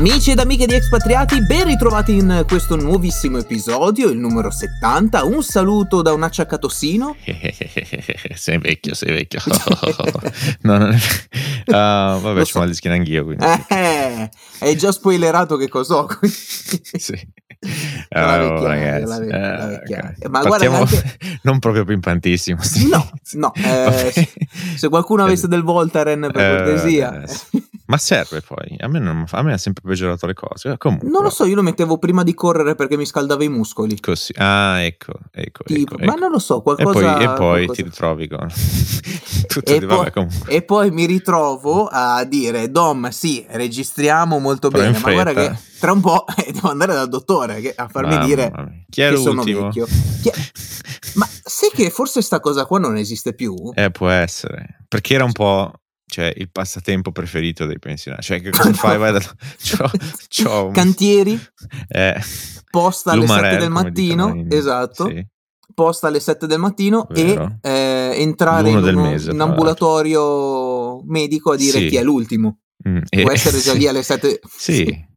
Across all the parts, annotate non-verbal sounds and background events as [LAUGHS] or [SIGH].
Amici ed amiche di Expatriati, ben ritrovati in questo nuovissimo episodio, il numero 70. Un saluto da un acciaccatossino. [LAUGHS] sei vecchio, sei vecchio. [LAUGHS] no, non è... uh, vabbè, c'ho so. mal di schiena anch'io. Quindi. Eh, hai già spoilerato che cos'ho. sì. [LAUGHS] La oh, ragazzi. Eh, Ma guarda anche... [LAUGHS] non proprio pimpantissimo. Sì. No, no. [LAUGHS] Eh, se qualcuno avesse del Voltaren per eh, cortesia. Ma serve poi, a me, non, a me ha sempre peggiorato le cose. Comunque. Non lo so, io lo mettevo prima di correre perché mi scaldava i muscoli. Così, ah, ecco, ecco, tipo, ecco, Ma non lo so, qualcosa... E poi, e poi ti ritrovi con... Tutto e, di, poi, vabbè, e poi mi ritrovo a dire, Dom, sì, registriamo molto Però bene, ma guarda che tra un po' devo andare dal dottore che, a farmi Mamma dire mia. Chi è che l'ultimo? sono vecchio. È... Ma sai che forse sta cosa qua non esiste più? Eh, può essere. Perché era un po' cioè il passatempo preferito dei pensionati. Cioè, che cosa fai? Vai da... c'ho, [LAUGHS] c'ho un... Cantieri, eh, posta alle 7 del mattino, in... esatto. Sì. Posta alle 7 del mattino Vero. e eh, entrare in, uno, mese, in ambulatorio medico a dire sì. chi è l'ultimo. Mm, Può e... essere già lì alle 7. sì,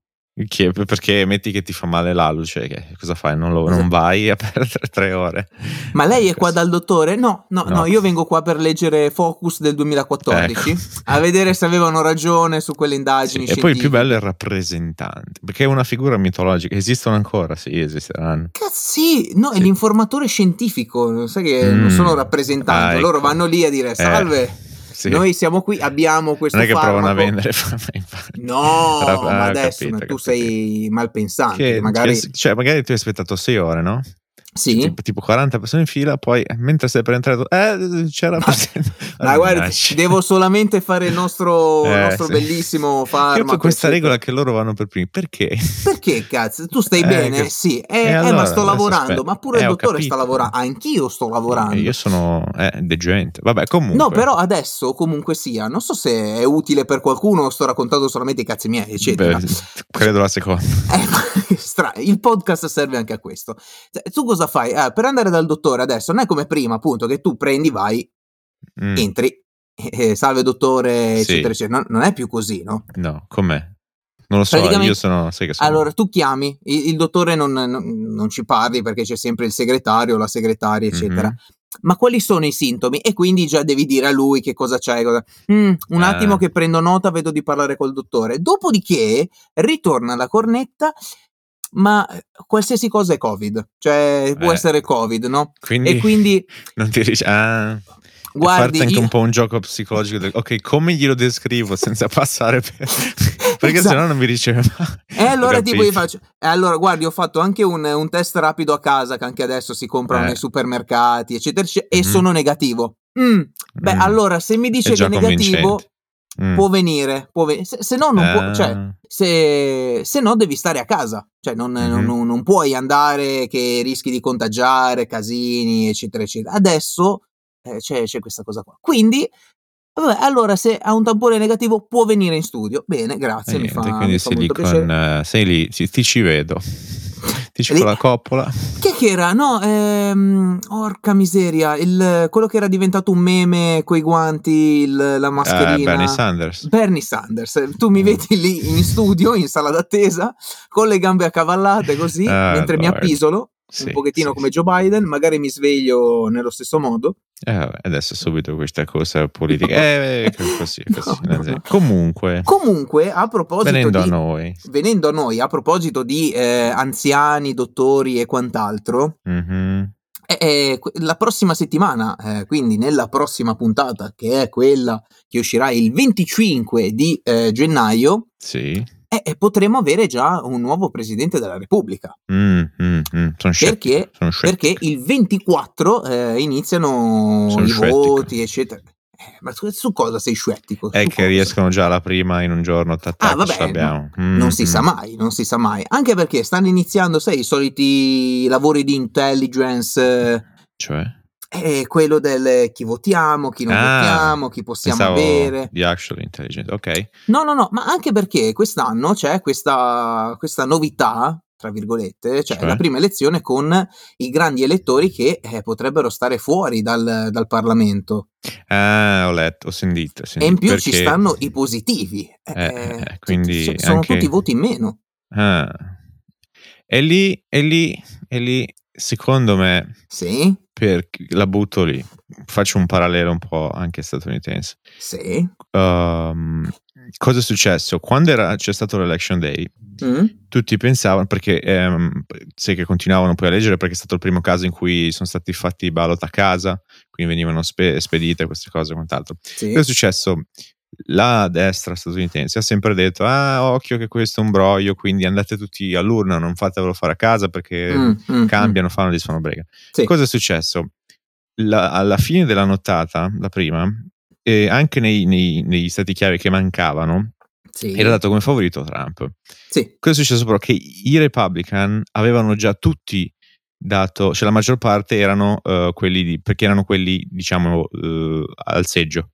che, perché metti che ti fa male la luce, che, cosa fai? Non, lo, non, vai a [LAUGHS] perdere tre ore. Ma lei è qua dal dottore? No, no, no, no io vengo qua per leggere Focus del 2014 ecco. a vedere se avevano ragione su quelle indagini. Sì, e poi il più bello è il rappresentante, perché è una figura mitologica. Esistono ancora? Sì, esisteranno. Cazzi, no, sì. è l'informatore scientifico. Sai che mm. non sono rappresentanti, ah, loro ecco. vanno lì a dire salve. Eh sì. Noi siamo qui, abbiamo questo Non è che farmaco. provano a vendere No, [LAUGHS] Però, ma ah, adesso capito, tu capito. sei malpensante. Che, magari... Cioè, magari tu hai aspettato sei ore, no? Sì. Tipo, tipo, 40 persone in fila, poi mentre stai per entrare, eh, c'era Ma [LAUGHS] guarda, devo solamente fare il nostro, [LAUGHS] eh, nostro sì. bellissimo farmaco. questa regola che loro vanno per primi, perché? Perché cazzo? Tu stai eh, bene? Che... Sì, eh, eh, allora, eh, ma sto lavorando, aspetta. ma pure il eh, dottore sta lavorando, anch'io sto lavorando. io sono eh, degente, vabbè, comunque. No, però adesso comunque sia, non so se è utile per qualcuno, sto raccontando solamente i cazzi miei, eccetera. Beh, credo la seconda. [LAUGHS] il podcast serve anche a questo. Cioè, tu cosa cosa fai? Eh, per andare dal dottore adesso non è come prima, appunto, che tu prendi, vai, mm. entri, [LAUGHS] eh, salve dottore, sì. eccetera, eccetera. Non, non, è più così, no? No, com'è? Non lo so, io sono, sai che sono. Allora, tu chiami, il, il dottore non, non, non, ci parli perché c'è sempre il segretario, la segretaria, eccetera. Mm-hmm. Ma quali sono i sintomi? E quindi già devi dire a lui che cosa c'è. Cosa... Mm, un eh. attimo che prendo nota, vedo di parlare col dottore. Dopodiché ritorna la cornetta ma qualsiasi cosa è Covid, cioè può eh, essere Covid, no? Quindi, e quindi [LAUGHS] non ti dici, ah, Guardi, anche io... un po' un gioco psicologico del, ok come glielo descrivo senza [LAUGHS] passare per [LAUGHS] perché esatto. sennò non mi riceve e allora tipo io faccio e allora guardi ho fatto anche un, un, test rapido a casa che anche adesso si comprano eh. nei supermercati eccetera, eccetera e mm. sono negativo mm. beh mm. allora se mi dice che è negativo Mm. Può venire, può venire. Se, se, no, non uh. può, cioè, eh. se, se, no, devi stare a casa, cioè, non, mm-hmm. non, non, puoi andare che rischi di contagiare, casini, eccetera, eccetera. Adesso eh, c'è, c'è, questa cosa qua. Quindi, vabbè, allora, se ha un tampone negativo, può venire in studio. Bene, grazie. Eh, mi fa, quindi mi sei, lì con, uh, sei lì, sì, ti ci vedo. Dici con la coppola? Che che era? No, ehm, orca miseria, il, quello che era diventato un meme coi guanti, il, la mascherina. Uh, Bernie Sanders. Bernie Sanders. Tu mi vedi lì in studio, in sala d'attesa, con le gambe accavallate così, uh, [LAUGHS] mentre Lord. mi appisolo sì, un pochettino sì, come Joe Biden, magari mi sveglio nello stesso modo. Eh, adesso subito questa cosa politica. Eh, così, [LAUGHS] così. No, no. Comunque. Comunque, a proposito venendo di, a noi. Venendo a noi, a proposito di eh, anziani, dottori e quant'altro. Mm-hmm. Eh, la prossima settimana, eh, quindi nella prossima puntata, che è quella che uscirà il 25 di eh, gennaio, sì eh, potremo avere già un nuovo presidente della Repubblica. Mm, mm, mm. Perché, perché, il 24 eh, iniziano sono i scettico. voti, eccetera. Eh, ma su, su, cosa sei scettico? È che cosa? riescono già la prima in un giorno. Tattac, ah, vabbè, no, mm, non si sa mm. mai, non si sa mai. Anche perché stanno iniziando, sai, i soliti lavori di intelligence. Eh, cioè? È quello del chi votiamo, chi non ah, votiamo, chi possiamo avere. Di actual intelligence, ok. No, no, no, ma anche perché quest'anno c'è questa, questa novità tra virgolette, cioè, cioè, la prima elezione con i grandi elettori che eh, potrebbero stare fuori dal, dal, Parlamento. Ah, ho letto, ho sentito. Ho sentito e in più perché... ci stanno i positivi, eh, eh, eh quindi cioè, sono anche... tutti voti in meno. Ah. E lì, e lì, e lì, secondo me, sì? Per, la butto lì, faccio un parallelo un po' anche statunitense. Sì. Um, cosa è successo? Quando era, c'è stato l'election day, mm. tutti pensavano, perché ehm, sai che continuavano poi a leggere, perché è stato il primo caso in cui sono stati fatti ballot a casa, quindi venivano spe- spedite queste cose e quant'altro. Sì. Cosa è successo? La destra statunitense ha sempre detto: Ah, occhio che questo è un broglio, quindi andate tutti all'urna, non fatevelo fare a casa perché mm, mm, cambiano, mm. fanno, gli fanno brega. Sì. Cosa è successo? La, alla fine della nottata, la prima, eh, anche nei, nei, negli stati chiave che mancavano, sì. era dato come favorito Trump. Sì. Cosa è successo però? Che i Republican avevano già tutti dato, cioè la maggior parte erano uh, quelli di, perché erano quelli, diciamo, uh, al seggio.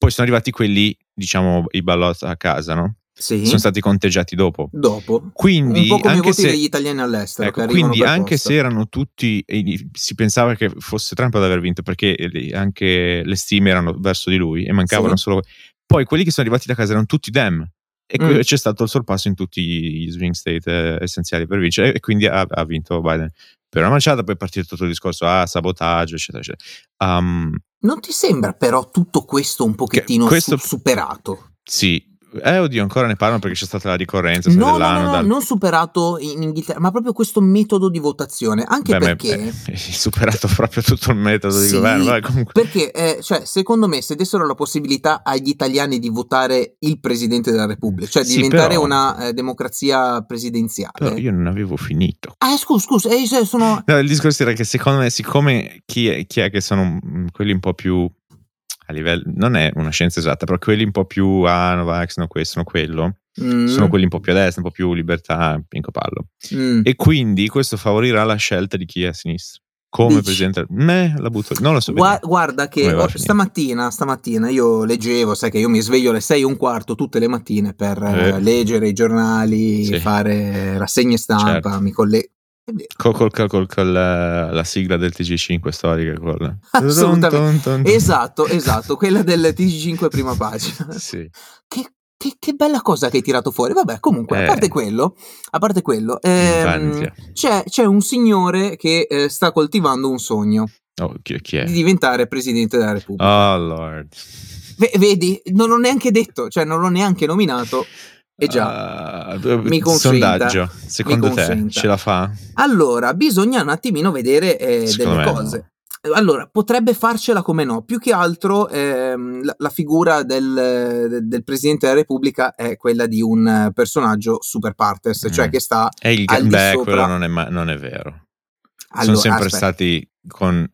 Poi sono arrivati quelli, diciamo, i ballot a casa, no? Sì. Sono stati conteggiati dopo. Dopo. Quindi, un po' anche se, degli italiani all'estero. Ecco, quindi anche posta. se erano tutti, si pensava che fosse Trump ad aver vinto perché anche le stime erano verso di lui e mancavano sì. solo... Poi quelli che sono arrivati da casa erano tutti Dem e mm. c'è stato il sorpasso in tutti gli swing state eh, essenziali per vincere e quindi ha, ha, vinto Biden. Per una manciata poi è partito tutto il discorso, ah, sabotaggio, eccetera, eccetera. Um, non ti sembra però tutto questo un pochettino questo, su- superato? Sì, eh, oddio, ancora ne parlano perché c'è stata la ricorrenza no, dell'anno. No, no, dal... non superato in Inghilterra, ma proprio questo metodo di votazione. Anche Beh, perché. [LAUGHS] È superato proprio tutto il metodo sì, di governo. Vabbè, comunque... Perché, eh, cioè, secondo me, se dessero la possibilità agli italiani di votare il presidente della Repubblica, cioè sì, diventare però... una eh, democrazia presidenziale. Però io non avevo finito. Ah, scusa, scusa, eh, sono. No, il discorso era che secondo me, siccome chi è, chi è che sono mm, quelli un po' più a livello, non è una scienza esatta, però quelli un po' più ah, Novax, no questo, no quello, mm. sono quelli un po' più a destra, un po' più libertà, pinco pallo. Mm. E quindi questo favorirà la scelta di chi è a sinistra. Come Dici. presidente, me la butto, non lo so. Gua- guarda che oh, stamattina, stamattina io leggevo, sai che io mi sveglio alle 6 e un quarto tutte le mattine per eh. leggere i giornali, sì. fare rassegne stampa, certo. mi collego Col, col, col, con la, la, sigla del TG5 storica. Col... [LAUGHS] Assolutamente. Esatto, esatto, quella del TG5 prima pagina. [LAUGHS] sì. Che, che, che, bella cosa che hai tirato fuori. Vabbè, comunque, eh. a parte quello, a parte quello ehm, c'è, c'è, un signore che eh, sta coltivando un sogno. Oh, chi, chi, è? Di diventare presidente della Repubblica. Oh, Lord. V- vedi, non l'ho neanche detto, cioè non l'ho neanche nominato. [LAUGHS] E eh già, uh, mi consenta, sondaggio, secondo mi te ce la fa? Allora, bisogna un attimino vedere eh, delle cose. No. Allora, potrebbe farcela come no, più che altro ehm, la, la, figura del, del, Presidente della Repubblica è quella di un personaggio super partes, cioè mm. cioè che sta e il, al beh, sopra... quello non è, ma- non è vero. Allora, Sono sempre aspetta. stati con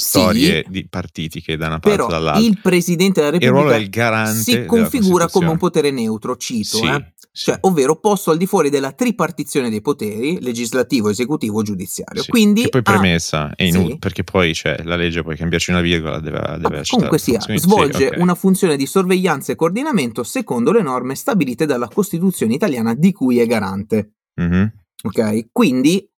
storie sì, di partitiche da una parte o dall'altra. Il presidente della Repubblica si configura come un potere neutro, cito, sì, eh? Cioè, ovvero posto al di fuori della tripartizione dei poteri, legislativo, esecutivo, giudiziario. Quindi, che poi premessa, ah, è inutile, perché poi cioè, la legge puoi cambiarci una virgola, deve, deve ah, Comunque sia, svolge okay. una funzione di sorveglianza e coordinamento secondo le norme stabilite dalla Costituzione italiana di cui è garante. Mm-hmm. Ok, quindi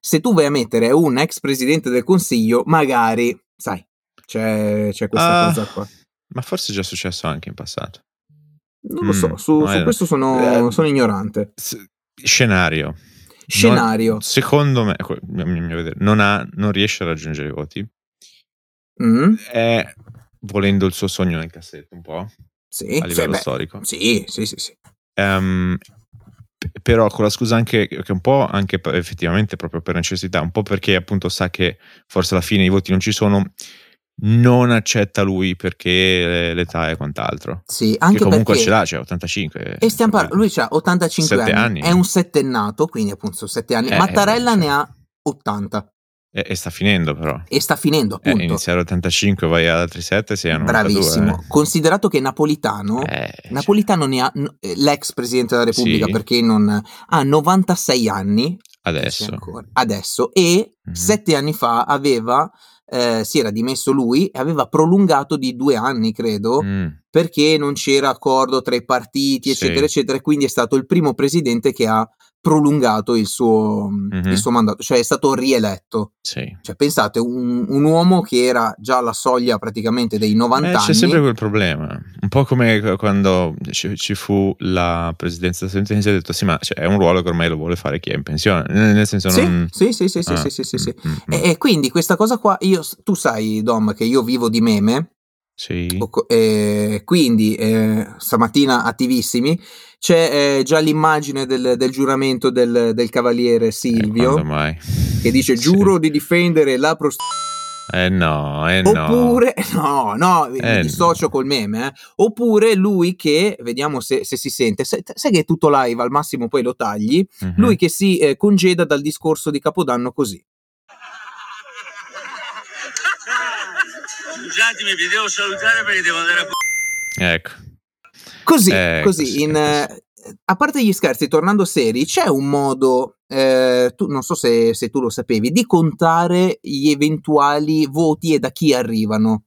se tu vai a mettere un ex presidente del consiglio, magari, sai, c'è, c'è questa uh, cosa qua. Ma forse è già successo anche in passato. Non lo mm, so, su, su questo sono, eh, sono ignorante. Scenario. Scenario. Non, secondo me, non, ha, non riesce a raggiungere i voti. Mm. È volendo il suo sogno nel cassetto un po'. Sì, a livello sì, storico. Sì, sì, sì. sì. Um, però con la scusa anche che un po' anche effettivamente proprio per necessità, un po' perché appunto sa che forse alla fine i voti non ci sono, non accetta lui perché l'età e quant'altro. Sì, anche che comunque ce l'ha, cioè 85. E stiamo parlando, lui ha 85 anni, anni, è un settennato, quindi appunto 7 anni. Eh, Mattarella eh, ne ha 80. E, e, sta finendo però. E sta finendo, eh, appunto. Eh, iniziare 85 vai ad altri 7 sei a Bravissimo. Considerato che Napolitano, eh, Napolitano cioè. ne ha, l'ex presidente della Repubblica, sì. perché non... ha 96 anni. Adesso. Adesso. E mm-hmm. sette anni fa aveva eh, si era dimesso lui e aveva prolungato di due anni, credo, mm. perché non c'era accordo tra i partiti, eccetera, sì. eccetera. Quindi è stato il primo presidente che ha prolungato il suo, mm-hmm. il suo, mandato, cioè è stato rieletto. Sì. Cioè, pensate, un, un, uomo che era già alla soglia praticamente dei 90 eh, anni. C'è sempre quel problema, un po' come quando ci, ci fu la presidenza statunitense ha detto sì, ma cioè, è un ruolo che ormai lo vuole fare chi è in pensione, nel senso sì, non... Sì, sì, sì, sì, ah. sì, sì, sì, sì. Mm-hmm. E, e, quindi questa cosa qua, io, tu sai Dom che io vivo di meme, sì. Eh, quindi eh, stamattina attivissimi c'è eh, già l'immagine del, del giuramento del, del, cavaliere Silvio eh, che dice giuro sì. di difendere la prostituzione eh no, eh oppure, no, no, mi eh dissocio no. col meme, eh. oppure lui che, vediamo se, se si sente, sai, sai, che è tutto live, al massimo poi lo tagli, uh-huh. lui che si eh, congeda dal discorso di Capodanno così. Scusatemi, vi devo salutare perché devo andare a... Ecco. Così, eh, così, così, in, così. a parte gli scherzi, tornando seri, c'è un modo, eh, tu, non so se, se, tu lo sapevi, di contare gli eventuali voti e da chi arrivano.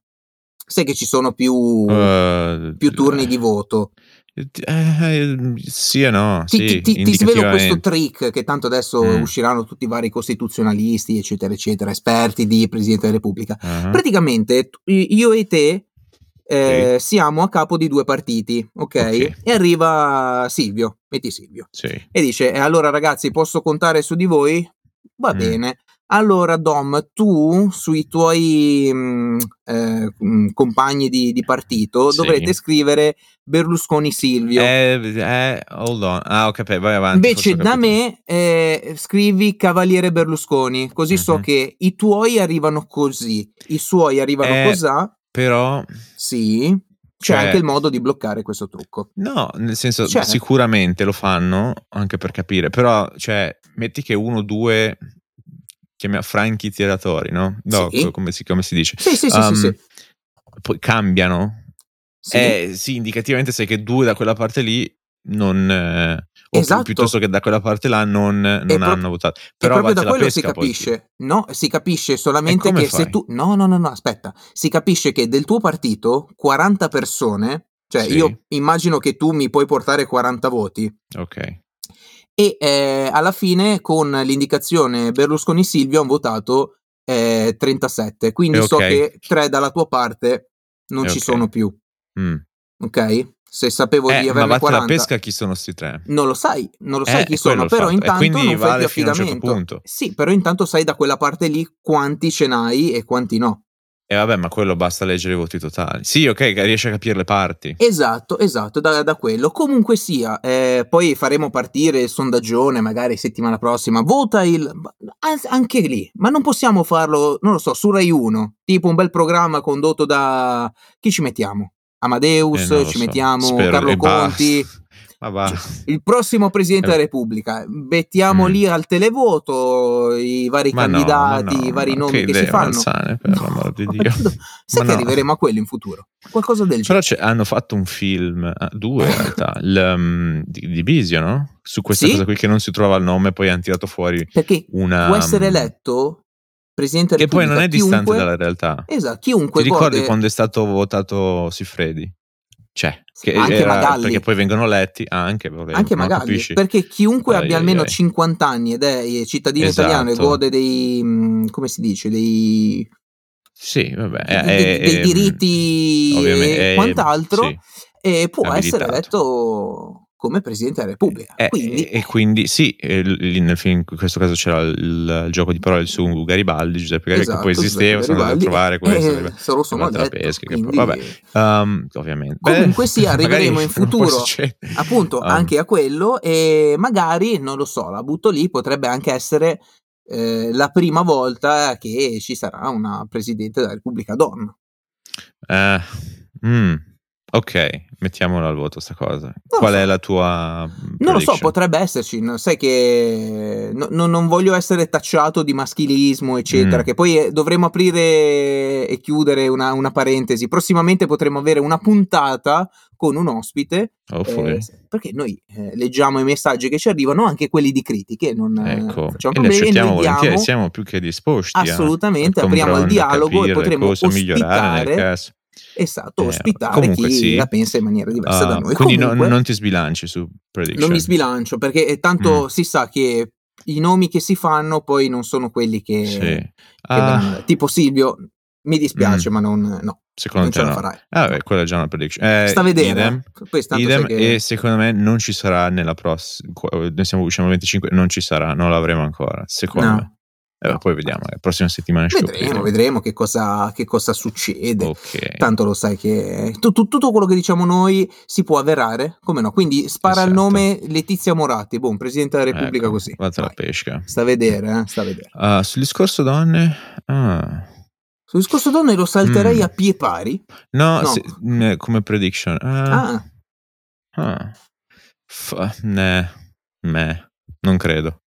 Sai che ci sono più, uh, più turni di voto. Eh, sì e no. Ti, sì, ti, ti svelo questo trick che tanto adesso mm. usciranno tutti i vari costituzionalisti, eccetera, eccetera, esperti di Presidente della Repubblica. Uh-huh. Praticamente io e te eh, sì. siamo a capo di due partiti, okay? ok? E arriva Silvio, metti Silvio, sì. e dice: eh, Allora ragazzi, posso contare su di voi? Va mm. bene. Allora, Dom, tu sui tuoi mh, mm, eh, mm, compagni di, di partito sì. dovrete scrivere Berlusconi Silvio. Eh, eh, hold on. Ah, ho capito, vai avanti. Invece da me eh, scrivi Cavaliere Berlusconi, così uh-huh. so mhm. che i tuoi arrivano così, i suoi arrivano eh, così. Però... Sì, c'è cioè, anche il modo di bloccare questo trucco. No, nel senso, cioè. sicuramente lo fanno anche per capire, però, cioè, metti che uno o due chiama franchi tiratori, no? No, sì. come, si, come, si, dice. Sì, sì, sì, um, sì, sì. Poi cambiano. Sì. Eh, sì, indicativamente sai che due da quella parte lì non... Eh, esatto. piuttosto che da quella parte là non, non pro- hanno votato. Però proprio da quello si capisce. Poi. No, si capisce solamente che fai? se tu... No, no, no, no, aspetta. Si capisce che del tuo partito 40 persone... Cioè, sì. io immagino che tu mi puoi portare 40 voti. Ok e eh, alla fine con l'indicazione Berlusconi Silvio hanno votato eh, 37 quindi so che tre dalla tua parte non ci okay. sono più mm. ok se sapevo eh, di averne ma 40 la pesca chi sono sti tre? non lo sai non lo sai eh, chi sono però intanto non fai più affidamento certo sì però intanto sai da quella parte lì quanti ce n'hai e quanti no e vabbè, ma quello basta leggere i voti totali. Sì, ok, riesci a capire le parti. Esatto, esatto, da, da quello. Comunque sia, eh, poi faremo partire il sondaggione, magari settimana prossima. Vota il... anche lì, ma non possiamo farlo, non lo so, su Rai 1, tipo un bel programma condotto da... chi ci mettiamo? Amadeus, eh, ci so. mettiamo Spero Carlo Conti. [LAUGHS] Cioè, il prossimo Presidente della eh. Repubblica, mettiamo mm. lì al televoto i vari ma candidati, no, no, i vari nomi che, che si fanno. Malsane, per no, di Dio. Sai che arriveremo a quello in futuro? Qualcosa del genere. Però hanno fatto un film, ah, due in realtà, [LAUGHS] il, um, di, di Bisio, no? Su questa sì? cosa qui che non si trova il nome, poi hanno tirato fuori Perché una... può essere mm, eletto Presidente della Repubblica. Che poi non è chiunque, distante dalla realtà. Esatto, chiunque Ti ricordi gode... quando è stato votato Siffredi? C'è. Che anche era, Magalli. Perché poi vengono letti anche, volevo, anche Magalli. Perché chiunque ai, abbia almeno ai. 50 anni ed è cittadino esatto. italiano e gode dei. Mm, come si dice? Dei. Sì, vabbè. Dei, dei, dei diritti e quant'altro. Sì, e può essere eletto come Presidente della Repubblica. Eh, quindi... E, e, quindi sì, nel film, in questo caso c'era il, il, gioco di parole su Garibaldi, Giuseppe Garibaldi, esatto, che poi esisteva, sono andato a trovare questo. Eh, solo sono detto, pesca, quindi... che, vabbè, um, ovviamente. Comunque sì, [LAUGHS] arriveremo in [LAUGHS] futuro appunto um. anche a quello e magari, non lo so, la butto lì, potrebbe anche essere eh, la prima volta che ci sarà una Presidente della Repubblica donna. Eh, mm Ok, mettiamola al voto sta cosa. Non Qual so. è la tua prediction? Non lo so, potrebbe esserci. Sai che no, no, non voglio essere tacciato di maschilismo, eccetera, mm. che poi eh, dovremo aprire e chiudere una, una, parentesi. Prossimamente potremo avere una puntata con un ospite. Eh, perché noi eh, leggiamo i messaggi che ci arrivano, anche quelli di critiche. Non ecco. facciamo problemi. accettiamo volentieri, siamo più che disposti. Assolutamente, apriamo il dialogo e potremo ospitare. Esatto, eh, ospitare chi sì. la pensa in maniera diversa uh, da noi. Quindi comunque, non, non, ti sbilanci su prediction. Non mi sbilancio perché tanto mm. si sa che i nomi che si fanno poi non sono quelli che, sì. che uh, tipo Silvio mi dispiace mm. ma non no secondo te no farai. ah beh quella è già una prediction eh, sta a vedere idem, idem che... e secondo me non ci sarà nella prossima noi siamo usciamo 25 non ci sarà non l'avremo ancora secondo no. me eh, poi vediamo, la prossima settimana vedremo, vedremo che cosa, che cosa succede. Okay. Tanto lo sai che tu, tu, tutto quello che diciamo noi si può avverare, come no? Quindi spara esatto. il nome Letizia Moratti, boh, Presidente della Repubblica ecco, così. Vado la pesca. Sta a vedere, eh? sta a vedere. Uh, sul discorso donne... Ah. Sul discorso donne lo salterei mm. a pie pari? No, no. Se, ne, come prediction. Uh, ah. ah. F- ne, me, non credo.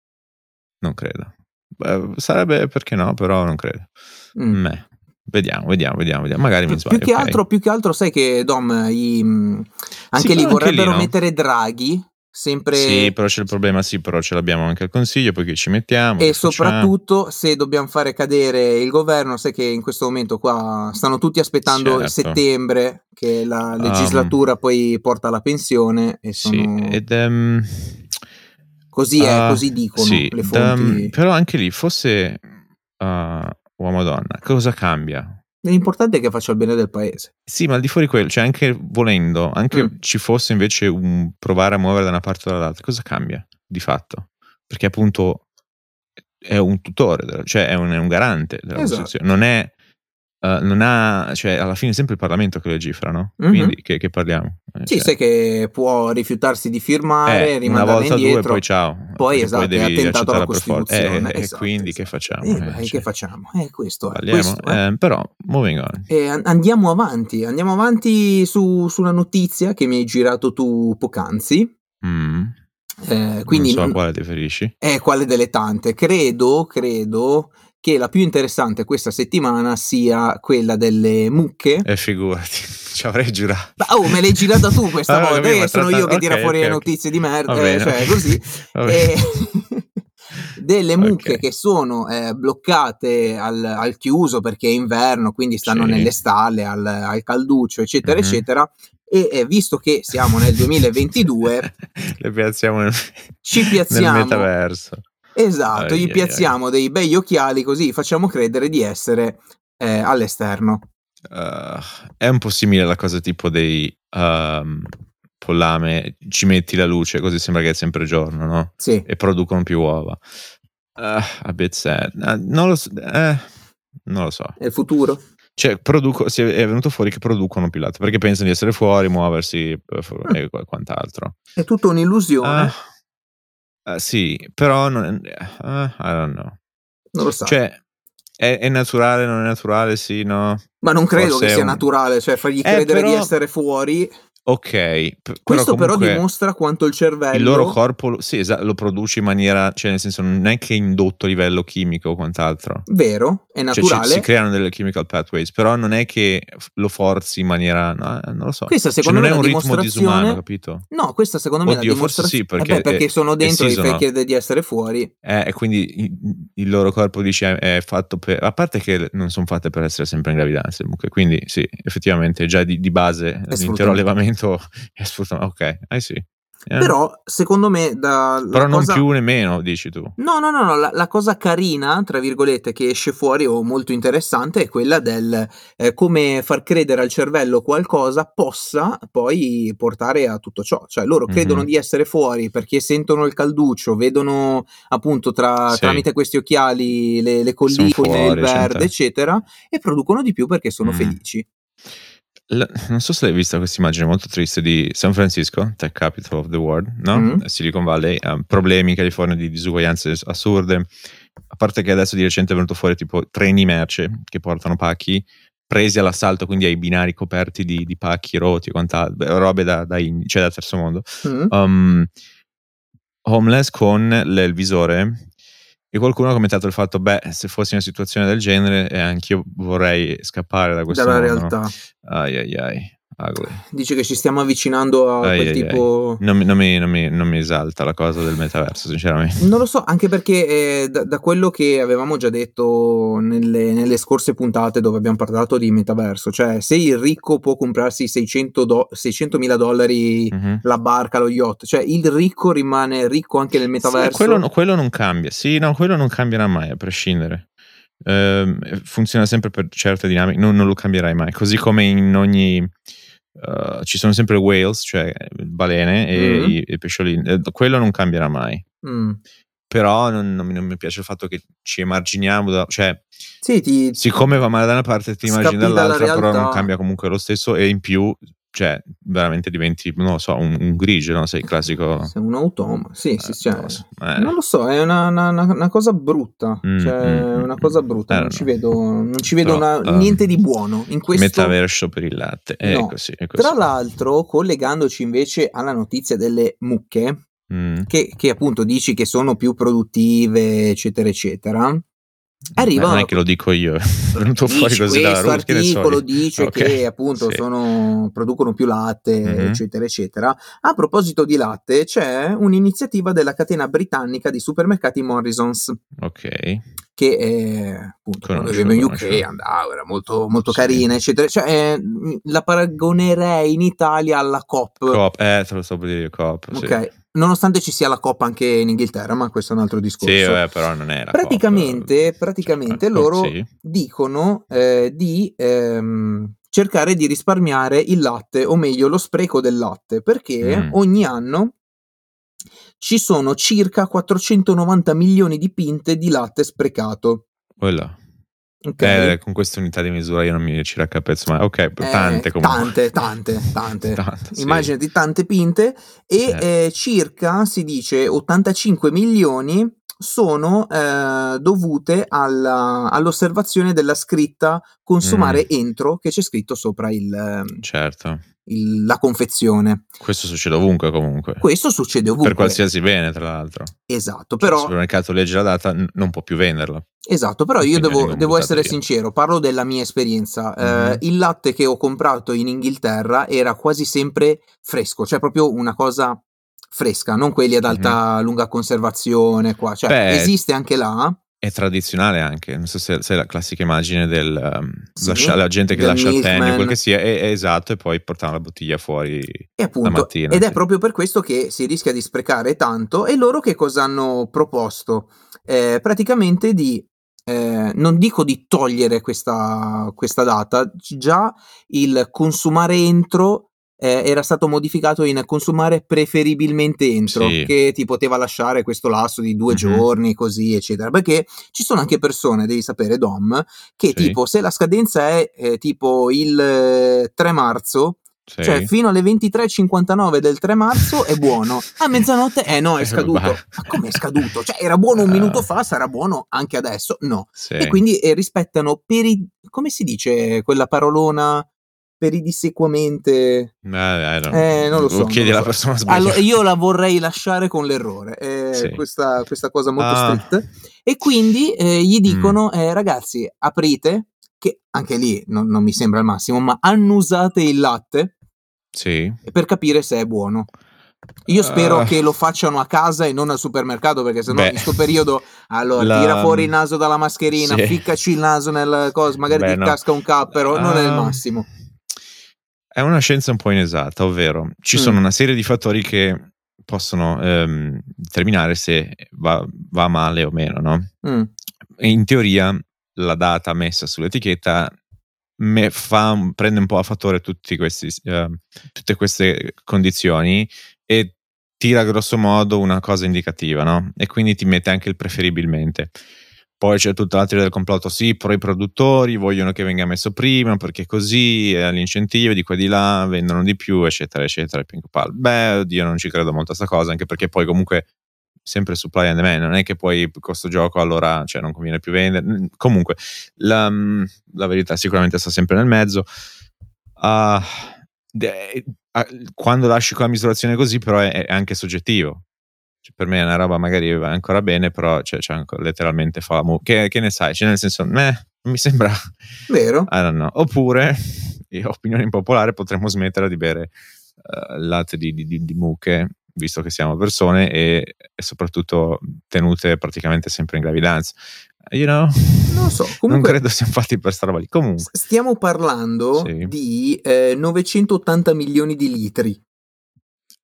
Non credo. Beh, sarebbe perché no, però non credo. Mm. Vediamo, vediamo, vediamo, vediamo. Magari mi sbaglio. Più che, okay. altro, più che altro, sai che Dom, i, mm, anche sì, lì vorrebbero lì, no? mettere Draghi. Sempre... Sì, però c'è il problema, sì, però ce l'abbiamo anche al Consiglio, poi che ci mettiamo. E soprattutto se dobbiamo fare cadere il governo, sai che in questo momento qua stanno tutti aspettando certo. settembre, che la legislatura um, poi porta alla pensione. E sono... Sì, ed... Um Così è, uh, così dicono sì, le fonti. Da, però anche lì, fosse uh, uomo o donna, cosa cambia? L'importante è che faccia il bene del paese. Sì, ma al di fuori di quello, cioè anche volendo, anche mm. ci fosse invece un provare a muovere da una parte o dall'altra, cosa cambia di fatto? Perché appunto è un tutore, cioè è un, è un garante della esatto. Costituzione, non è Uh, non ha, cioè alla fine è sempre il Parlamento che legifera, no? Mm-hmm. Quindi che, che parliamo? Eh, sì, cioè. sai che può rifiutarsi di firmare, eh, una volta indietro, due, poi ciao. Poi esatto, poi devi è attentato alla Costituzione. Eh, esatto, e quindi esatto. che facciamo? Eh, eh, cioè. che facciamo? Eh, questo è. Questo, eh. però, moving on. andiamo avanti, andiamo avanti su, sulla notizia che mi hai girato tu poc'anzi. Mm. quindi, non so a quale ti riferisci. Eh, quale delle tante. Credo, credo che la più interessante questa settimana sia quella delle mucche. E eh, figurati, [LAUGHS] ci avrei girato. Ma, oh, me l'hai girata tu questa ah, volta, eh, sono io che okay, tira fuori okay, le notizie okay. di merda, eh, cioè così. [LAUGHS] E... [LAUGHS] delle mucche che sono eh, bloccate al, al, chiuso perché è inverno, quindi stanno sì. nelle stalle, al, al, calduccio, eccetera, mm-hmm. eccetera. E eh, visto che siamo nel 2022, le piazziamo nel, ci piazziamo nel metaverso Esatto, ai, gli piazziamo ai. dei begli occhiali così facciamo credere di essere eh, all'esterno. Uh, è un po' simile alla cosa tipo dei um, pollame, ci metti la luce così sembra che è sempre giorno, no? Sì. E producono più uova. Uh, a bit sad. Uh, non, lo so, eh, non lo so. È il futuro? Cioè, produco, è venuto fuori che producono più latte perché pensano di essere fuori, muoversi mm. e quant'altro. È tutta un'illusione. Uh, sì, però non, uh, I don't know. Non lo so. Cioè, è, è, naturale, non è naturale, sì, no? Ma non credo Forse che sia un... naturale, cioè fargli eh, credere però... di essere fuori Ok. P- Questo però, però, dimostra quanto il cervello... Il loro corpo sì, esatto, lo produce in maniera, cioè nel senso non è che è indotto a livello chimico o quant'altro. Vero, è naturale. Cioè, ci, si creano delle chemical pathways, però non è che lo forzi in maniera, no, eh, non lo so. Questa cioè, secondo cioè, me non è un ritmo disumano, capito? No, questa secondo me Oddio, è la dimostrazione... Sì, perché, eh beh, perché sono dentro e fai chiedere di essere fuori. Eh, e quindi il loro corpo dice è fatto per... A parte che non sono fatte per essere sempre in gravidanza, comunque, quindi sì, effettivamente già di, di base l'intero allevamento [LAUGHS] è sfruttano. Ok, I see. Yeah. Però secondo me da Però non cosa... più nemmeno, dici tu. No, no, no, no. La, la, cosa carina, tra virgolette, che esce fuori o molto interessante è quella del eh, come far credere al cervello qualcosa possa poi portare a tutto ciò. Cioè loro credono mm-hmm. di essere fuori perché sentono il calduccio, vedono appunto tra, sì. tramite questi occhiali le, le colline, il verde, eccetera, e producono di più perché sono mm. felici non so se l'hai vista questa immagine molto triste di San Francisco, tech capital of the world, no? Mm-hmm. Silicon Valley, um, problemi in California di disuguaglianze assurde. A parte che adesso di recente è venuto fuori tipo treni merce che portano pacchi presi all'assalto, quindi ai binari coperti di, di pacchi roti, quant'altro, robe da, da, cioè da terzo mondo. Mm. Um, homeless con il visore e qualcuno ha commentato il fatto, beh, se fossi in una situazione del genere, eh, anch'io vorrei scappare da questa realtà. Ai ai ai. Ugly. Dice che ci stiamo avvicinando a ai, quel ai, tipo. Ai. Non, non, mi, non, mi, non, mi, esalta la cosa del metaverso, sinceramente. Non lo so, anche perché eh, da, da, quello che avevamo già detto nelle, nelle, scorse puntate dove abbiamo parlato di metaverso, cioè se il ricco può comprarsi 600 do, 600.000 dollari uh-huh. la barca, lo yacht, cioè il ricco rimane ricco anche nel metaverso. Sì, quello, quello non cambia, sì, no, quello non cambierà mai a prescindere. Uh, funziona sempre per certe dinamiche, non, non, lo cambierai mai. Così come in ogni Uh, ci sono sempre whales, cioè balene e mm. i, i, pesciolini. Eh, quello non cambierà mai. Mm. Però non, non, non, mi piace il fatto che ci emarginiamo, da, cioè, sì, ti, siccome va male da una parte, ti immagini dall'altra, però non cambia comunque lo stesso. E in più cioè veramente diventi, non lo so, un, un grigio, no? Sei il classico... Sei un automa, sì, sì, eh, cioè, non, lo so. Eh. non, lo so. è una, una, una cosa brutta, mm, cioè mm, mm una cosa mm. brutta, eh, non, no. ci vedo, non ci vedo Però, una, uh, niente di buono in questo... Metaverso per il latte, è, no. così, è così. Tra l'altro, collegandoci invece alla notizia delle mucche, mm. che, che appunto dici che sono più produttive, eccetera, eccetera, Arriva, non è che lo dico io, [LAUGHS] è venuto fuori così dalla Questo articolo dice okay. che appunto sì. sono, producono più latte, mm-hmm. eccetera, eccetera. A proposito di latte, c'è un'iniziativa della catena britannica di supermercati Morrisons. Ok. Che è, appunto, quando vivevo in UK andava, era molto, molto sì. carina, eccetera. Cioè, eh, la paragonerei in Italia alla COP. COP, eh, te lo so per dire COP. Ok. Sì nonostante ci sia la Coppa anche in Inghilterra, ma questo è un altro discorso. Sì, vabbè, però non è Praticamente, Coppa. praticamente cioè, loro sì. dicono eh, di ehm, cercare di risparmiare il latte, o meglio lo spreco del latte, perché mm. ogni anno ci sono circa 490 milioni di pinte di latte sprecato. Quella. Okay. Eh, con questa unità di misura io non mi ci raccapezzo mai. Ok, eh, tante comunque. Tante, tante, tante. [LAUGHS] tante Immaginati sì. tante pinte e eh. Eh, circa, si dice, 85 milioni sono eh, dovute alla, all'osservazione della scritta consumare mm. entro che c'è scritto sopra il, ehm, certo. Il, la confezione. Questo succede ovunque comunque. Questo succede ovunque. Per qualsiasi bene, tra l'altro. Esatto, però... Se il mercato legge la data n- non può più venderla. Esatto, però io devo, devo essere via. sincero, parlo della mia esperienza. Mm-hmm. Eh, il latte che ho comprato in Inghilterra era quasi sempre fresco, cioè proprio una cosa fresca, non quelli ad alta mm-hmm. lunga conservazione qua, cioè Beh, esiste anche là. È tradizionale anche, non so se è la classica immagine del um, sì, lascia, la gente che lascia il penny, quel che sia, è, è, esatto, e poi portare la bottiglia fuori e appunto, la mattina. Ed sì. è proprio per questo che si rischia di sprecare tanto. E loro che cosa hanno proposto? Eh, praticamente di eh, non dico di togliere questa, questa, data, già il consumare entro eh, era stato modificato in consumare preferibilmente entro, sì. che ti poteva lasciare questo lasso di due mm-hmm. giorni, così, eccetera. Perché ci sono anche persone, devi sapere, Dom, che sì. tipo se la scadenza è eh, tipo il 3 marzo, sì. Cioè, fino alle 23.59 del 3 marzo è buono. A mezzanotte, eh no, è [LAUGHS] eh, scaduto. Ma come è scaduto? Cioè, era buono un minuto fa, sarà buono anche adesso? No. Sì. E quindi eh, rispettano per i. come si dice quella parolona? Peridissequamente. Eh, eh, non lo so. Chiedi alla so. persona sbagliata. Allora, io la vorrei lasciare con l'errore, eh, sì. questa, questa, cosa molto ah. stretta. E quindi eh, gli dicono, mm. Eh, ragazzi, aprite, che anche lì non, non, mi sembra il massimo, ma annusate il latte sì. per capire se è buono. Io spero uh, che lo facciano a casa e non al supermercato perché sennò beh, in questo periodo allora la, tira fuori il naso dalla mascherina, sì. ficcaci il naso nel coso, magari beh, ti no. casca un cappero, uh, non è il ah. massimo. È una scienza un po' inesatta, ovvero ci mm. sono una serie di fattori che possono ehm, determinare se va, va, male o meno, no? Mm. In teoria la data messa sull'etichetta fa, prende un po' a fattore questi, uh, tutte queste condizioni e tira grosso modo una cosa indicativa, no? E quindi ti mette anche il preferibilmente. Poi c'è tutta la teoria del complotto, sì, però i produttori vogliono che venga messo prima perché così eh, gli incentivi di qua e di là vendono di più, eccetera, eccetera. Beh, oddio, non ci credo molto a questa cosa, anche perché poi comunque sempre supply and demand, non è che poi questo gioco allora cioè, non conviene più vendere. Comunque, la, la verità sicuramente sta sempre nel mezzo. Uh, de, uh, quando lasci quella misurazione così, però è, è anche soggettivo. Cioè, per me è una roba magari va ancora bene, però cioè, cioè, letteralmente fa mu- che, che, ne sai? Cioè, nel senso, eh, mi sembra vero. Oppure, opinione impopolare, potremmo smettere di bere uh, latte di, di, di, di mucche visto che siamo persone e, e, soprattutto tenute praticamente sempre in gravidanza. You know? Non so, comunque, non credo siano fatti per sta roba lì. Comunque. Stiamo parlando sì. di eh, 980 milioni di litri.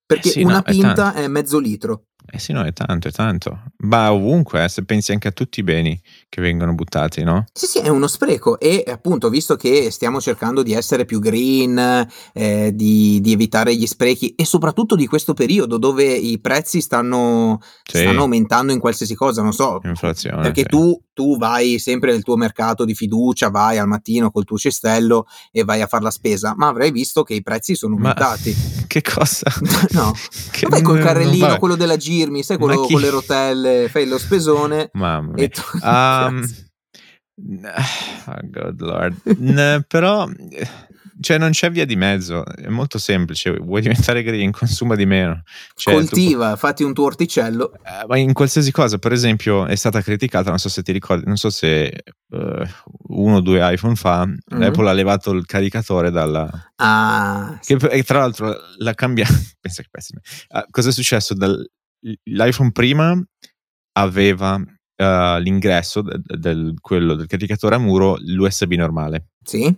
Perché eh sì, una no, pinta è, è mezzo litro. Eh sì, no, è tanto, è tanto. Ma ovunque, eh, se pensi anche a tutti i beni che vengono buttati, no? Sì, sì, è uno spreco e appunto, visto che stiamo cercando di essere più green, eh, di, di, evitare gli sprechi e soprattutto di questo periodo dove i prezzi stanno, sì. stanno aumentando in qualsiasi cosa, non so. Inflazione. Perché sì. tu, tu vai sempre nel tuo mercato di fiducia, vai al mattino col tuo cestello e vai a fare la spesa, ma avrai visto che i prezzi sono aumentati. Ma [LAUGHS] che cosa? [LAUGHS] no. Che Vabbè, col carrellino, quello della G girmi, sai quello con le rotelle, fai lo spesone. [LAUGHS] Mamma mia. Tu... [LAUGHS] Um, oh God Lord. N- però cioè non c'è via di mezzo, è molto semplice, vuoi diventare green, consuma di meno. Cioè, Coltiva, tu... fatti un tuo orticello. Eh, ma in qualsiasi cosa, per esempio, è stata criticata, non so se ti ricordi, non so se uh, uno o due iPhone fa, mm-hmm. Apple ha levato il caricatore dalla... Ah. Che, e tra l'altro l'ha cambiato, [LAUGHS] pensa che pessimo. Uh, cosa è successo? Dal, l'iPhone prima aveva uh, l'ingresso del, del, quello del caricatore a muro, l'USB normale. Sì.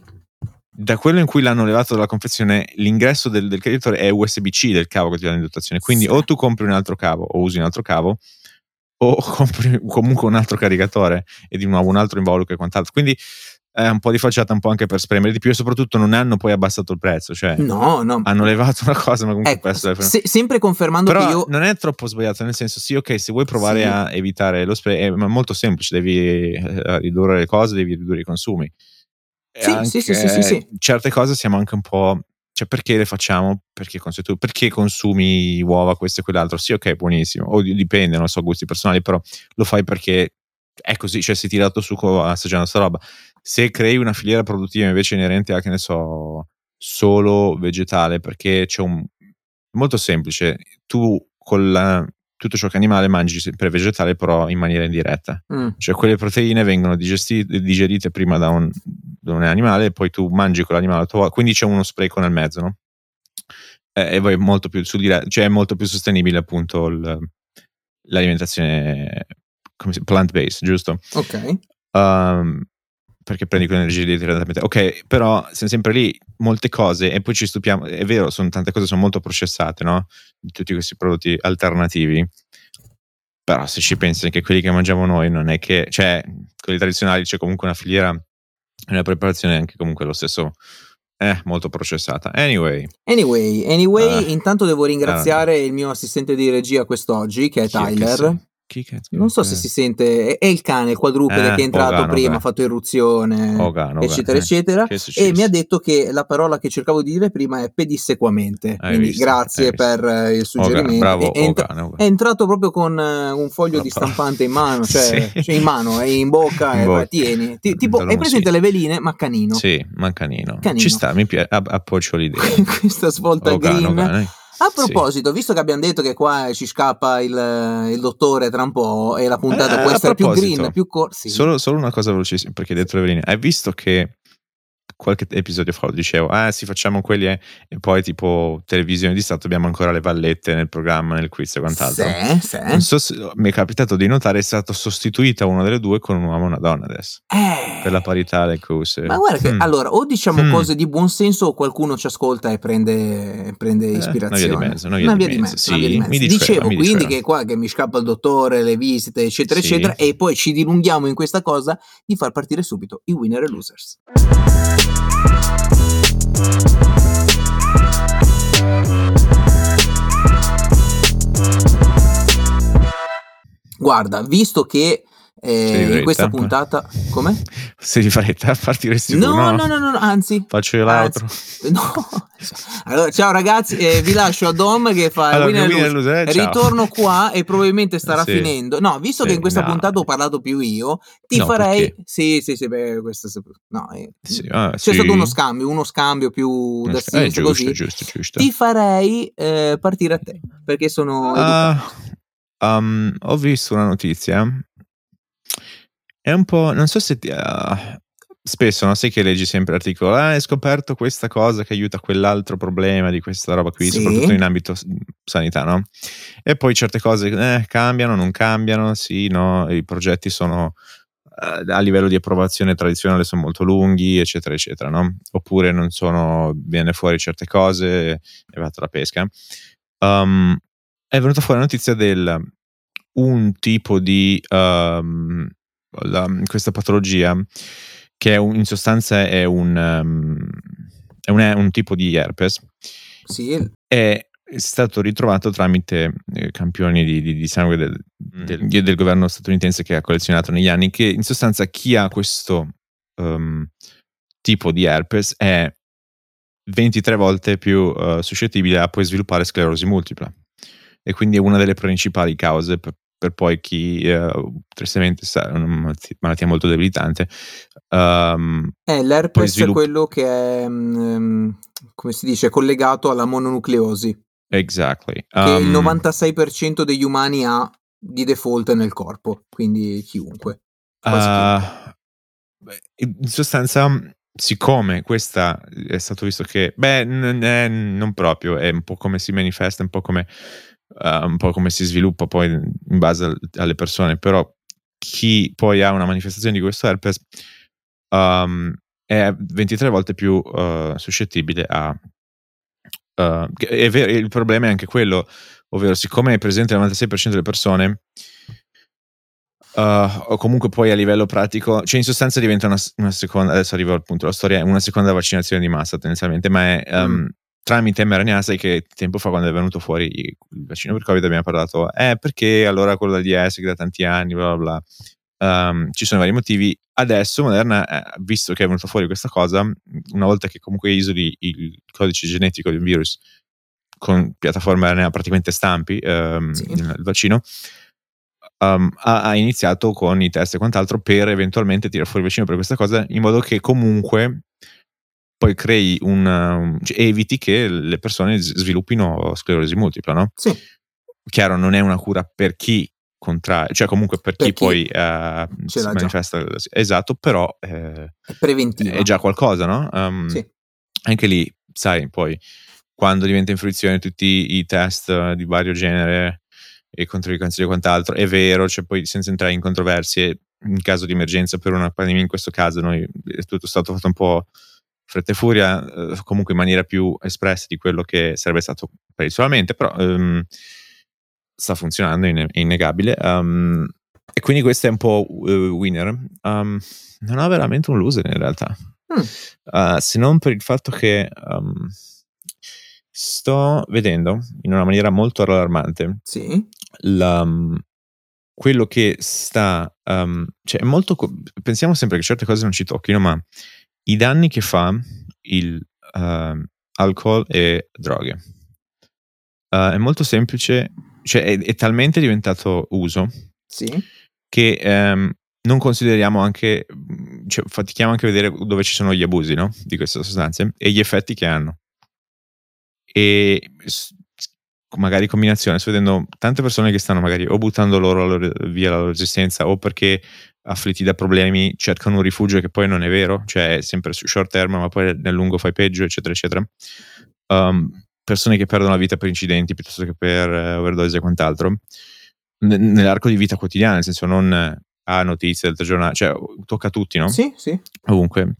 Da quello in cui l'hanno levato dalla confezione, l'ingresso del, del caricatore è USB-C del cavo che ti dà in dotazione. Quindi sì. o tu compri un altro cavo o usi un altro cavo, o [LAUGHS] compri comunque un altro caricatore e di nuovo un altro involucro e quant'altro. Quindi è un po' di facciata, un po' anche per spremere di più e soprattutto non hanno poi abbassato il prezzo, cioè no, no. hanno levato una cosa ma comunque ecco, questo è se, sempre confermando Però che io non è troppo sbagliato, nel senso sì ok se vuoi provare sì. a evitare lo spray è molto semplice, devi eh, ridurre le cose, devi ridurre i consumi. Sì, sì, sì, sì, sì, sì, Certe cose siamo anche un po' cioè perché le facciamo? Perché, perché consumi uova, questo e quell'altro? Sì, ok, buonissimo. O dipende, non so, gusti personali, però lo fai perché è così, cioè sei tirato su assaggiando sta roba se crei una filiera produttiva invece inerente a, che ne so, solo vegetale, perché c'è un... molto semplice, tu con la, tutto ciò che è animale mangi sempre vegetale però in maniera indiretta, mm. cioè quelle proteine vengono digestite, digerite prima da un, da un, animale e poi tu mangi quell'animale, quindi c'è uno spreco nel mezzo, no? E, poi è molto più, dire, cioè è molto più sostenibile appunto il, l'alimentazione plant-based, giusto? Ok. Um, perché prendi quell'energia direttamente. Ok, però siamo sempre lì, molte cose, e poi ci stupiamo, è vero, sono tante cose sono molto processate, no? Tutti questi prodotti alternativi. Però se ci pensi che quelli che mangiamo noi non è che, cioè, quelli tradizionali c'è comunque una filiera, una preparazione anche comunque lo stesso eh, molto processata. Anyway. Anyway, anyway uh, intanto devo ringraziare uh, il mio assistente di regia quest'oggi, che è Tyler. Non so se si sente, è, il cane, il quadrupede eh, che è entrato Ogano, prima, ha fatto irruzione, Ogano, eccetera, eh. eccetera. E mi ha detto che la parola che cercavo di dire prima è pedissequamente. Hai quindi visto, grazie per uh, il suggerimento. bravo, è, entra- è, entrato proprio con uh, un foglio di stampante in mano, [LAUGHS] cioè, sì. cioè in mano, è in bocca, in e bocca. tieni. Ti, tipo, hai presente le veline? Ma canino. Sì, ma canino. canino. Ci sta, mi piace, appoggio l'idea. [LAUGHS] Questa svolta green. A proposito, sì. visto che abbiamo detto che qua ci scappa il, il dottore tra un po' e la puntata eh, può essere più green, più corta. Sì. Solo, solo, una cosa velocissima, perché dentro le veline, hai visto che qualche episodio fa lo dicevo, ah sì facciamo quelli eh, e poi tipo televisione di Stato abbiamo ancora le vallette nel programma, nel quiz e quant'altro. Sì, sì. Non so se, mi è capitato di notare è stata sostituita una delle due con un uomo e una donna adesso. Eh. Per la parità del quiz. Ma guarda che mm. allora o diciamo mm. cose di buon senso o qualcuno ci ascolta e prende, prende ispirazione. Eh, una via di mezzo, una via, una via di, mezzo. Sì, di mezzo. Mi Dicevo mi quindi che qua che mi scappa il dottore, le visite eccetera sì. eccetera e poi ci dilunghiamo in questa cosa di far partire subito i winner e losers. Guarda, visto che Eh, in questa puntata, come? Se di fretta, partiresti no, tu, no? No, no, no, no, anzi. Faccio io l'altro. [LAUGHS] No. Allora, ciao ragazzi, eh, vi lascio a Dom che fa allora, Winner Winner Lose. Eh, Ritorno qua e [LAUGHS] probabilmente starà sì. finendo. No, visto sì, che in questa no. puntata ho parlato più io, ti no, farei... Perché? Sì, sì, sì, beh, questo... No, eh, sì, ah, c'è stato uno scambio, uno scambio più da eh, giusto, così. Giusto, giusto. Ti farei eh, partire a te, perché sono... Uh, um, ho visto una notizia è un po', non so se ti, uh, spesso, no? Sai che leggi sempre articoli, ah, hai scoperto questa cosa che aiuta quell'altro problema di questa roba qui, sì. soprattutto in ambito sanità, no? E poi certe cose eh, cambiano, non cambiano, sì, no, i progetti sono uh, a livello di approvazione tradizionale sono molto lunghi, eccetera, eccetera, no? Oppure non sono, viene fuori certe cose e va la pesca. Um, è venuta fuori la notizia del un tipo di um, la, questa patologia, che un, in sostanza è un, um, è un, è un tipo di herpes, sì. è stato ritrovato tramite eh, campioni di, di, di sangue del, mm. del, del, governo statunitense che ha collezionato negli anni, che in sostanza chi ha questo um, tipo di herpes è 23 volte più uh, suscettibile a poi sviluppare sclerosi multipla e quindi è una delle principali cause per, per poi chi eh, tristemente sa, è una malattia molto debilitante. Um, eh, l'herpes svilupp- è quello che è, um, come si dice, collegato alla mononucleosi. Exactly. Um, che il 96% ehm, degli umani ha di default nel corpo, quindi chiunque. Uh, in sostanza, siccome questa è stato visto che, beh, n- n- non proprio, è un po' come si manifesta, un po' come uh, un po' come si sviluppa poi in base al, alle persone, però chi poi ha una manifestazione di questo herpes um, è 23 volte più uh, suscettibile a... Uh, è vero, il problema è anche quello, ovvero siccome è presente il 96% delle persone, Uh, o comunque poi a livello pratico, cioè in sostanza diventa una, una, seconda, adesso arrivo al punto, la storia è una seconda vaccinazione di massa tendenzialmente, ma è um, tramite mRNA, sai che tempo fa quando è venuto fuori il vaccino per Covid abbiamo parlato, eh perché allora quello del DS che da tanti anni, bla bla bla. Um, ci sono vari motivi. Adesso Moderna, eh, visto che è venuta fuori questa cosa, una volta che comunque isoli il codice genetico di un virus con piattaforme RNA praticamente stampi um, sì. il vaccino, um, ha, ha, iniziato con i test e quant'altro per eventualmente tirare fuori il vaccino per questa cosa, in modo che comunque poi crei un, um, cioè eviti che le persone sviluppino sclerosi multipla, no? Sì. Chiaro, non è una cura per chi contrae, cioè comunque per, per chi, chi, poi uh, si manifesta, già. esatto, però eh, è preventivo. È già qualcosa, no? Um, sì. Anche lì, sai, poi quando diventa in fruizione tutti i test di vario genere e controindicazioni e quant'altro, è vero, cioè poi senza entrare in controversie, in caso di emergenza per una pandemia, in questo caso noi è tutto stato fatto un po' fretta e furia, eh, comunque in maniera più espressa di quello che sarebbe stato tradizionalmente, però um, sta funzionando, è innegabile. Um, e quindi questo è un po' uh, winner. Um, non ha veramente un loser in realtà, mm. uh, se non per il fatto che sto vedendo in una maniera molto allarmante sì. la, quello che sta, um, cioè è molto, pensiamo sempre che certe cose non ci tocchino, ma i danni che fa il uh, alcol e droghe. Uh, è molto semplice, cioè è, è, talmente diventato uso sì. che um, non consideriamo anche, cioè, fatichiamo anche a vedere dove ci sono gli abusi no? di queste sostanze e gli effetti che hanno. E magari combinazione, sto vedendo tante persone che stanno magari o buttando loro, via la loro esistenza o perché afflitti da problemi cercano un rifugio che poi non è vero, cioè è sempre su short term ma poi nel lungo fai peggio eccetera eccetera. Um, persone che perdono la vita per incidenti piuttosto che per uh, overdose e quant'altro, N- nell'arco di vita quotidiana, nel senso non a ah, notizie del giornale, cioè tocca a tutti, no? Sì, sì. Ovunque.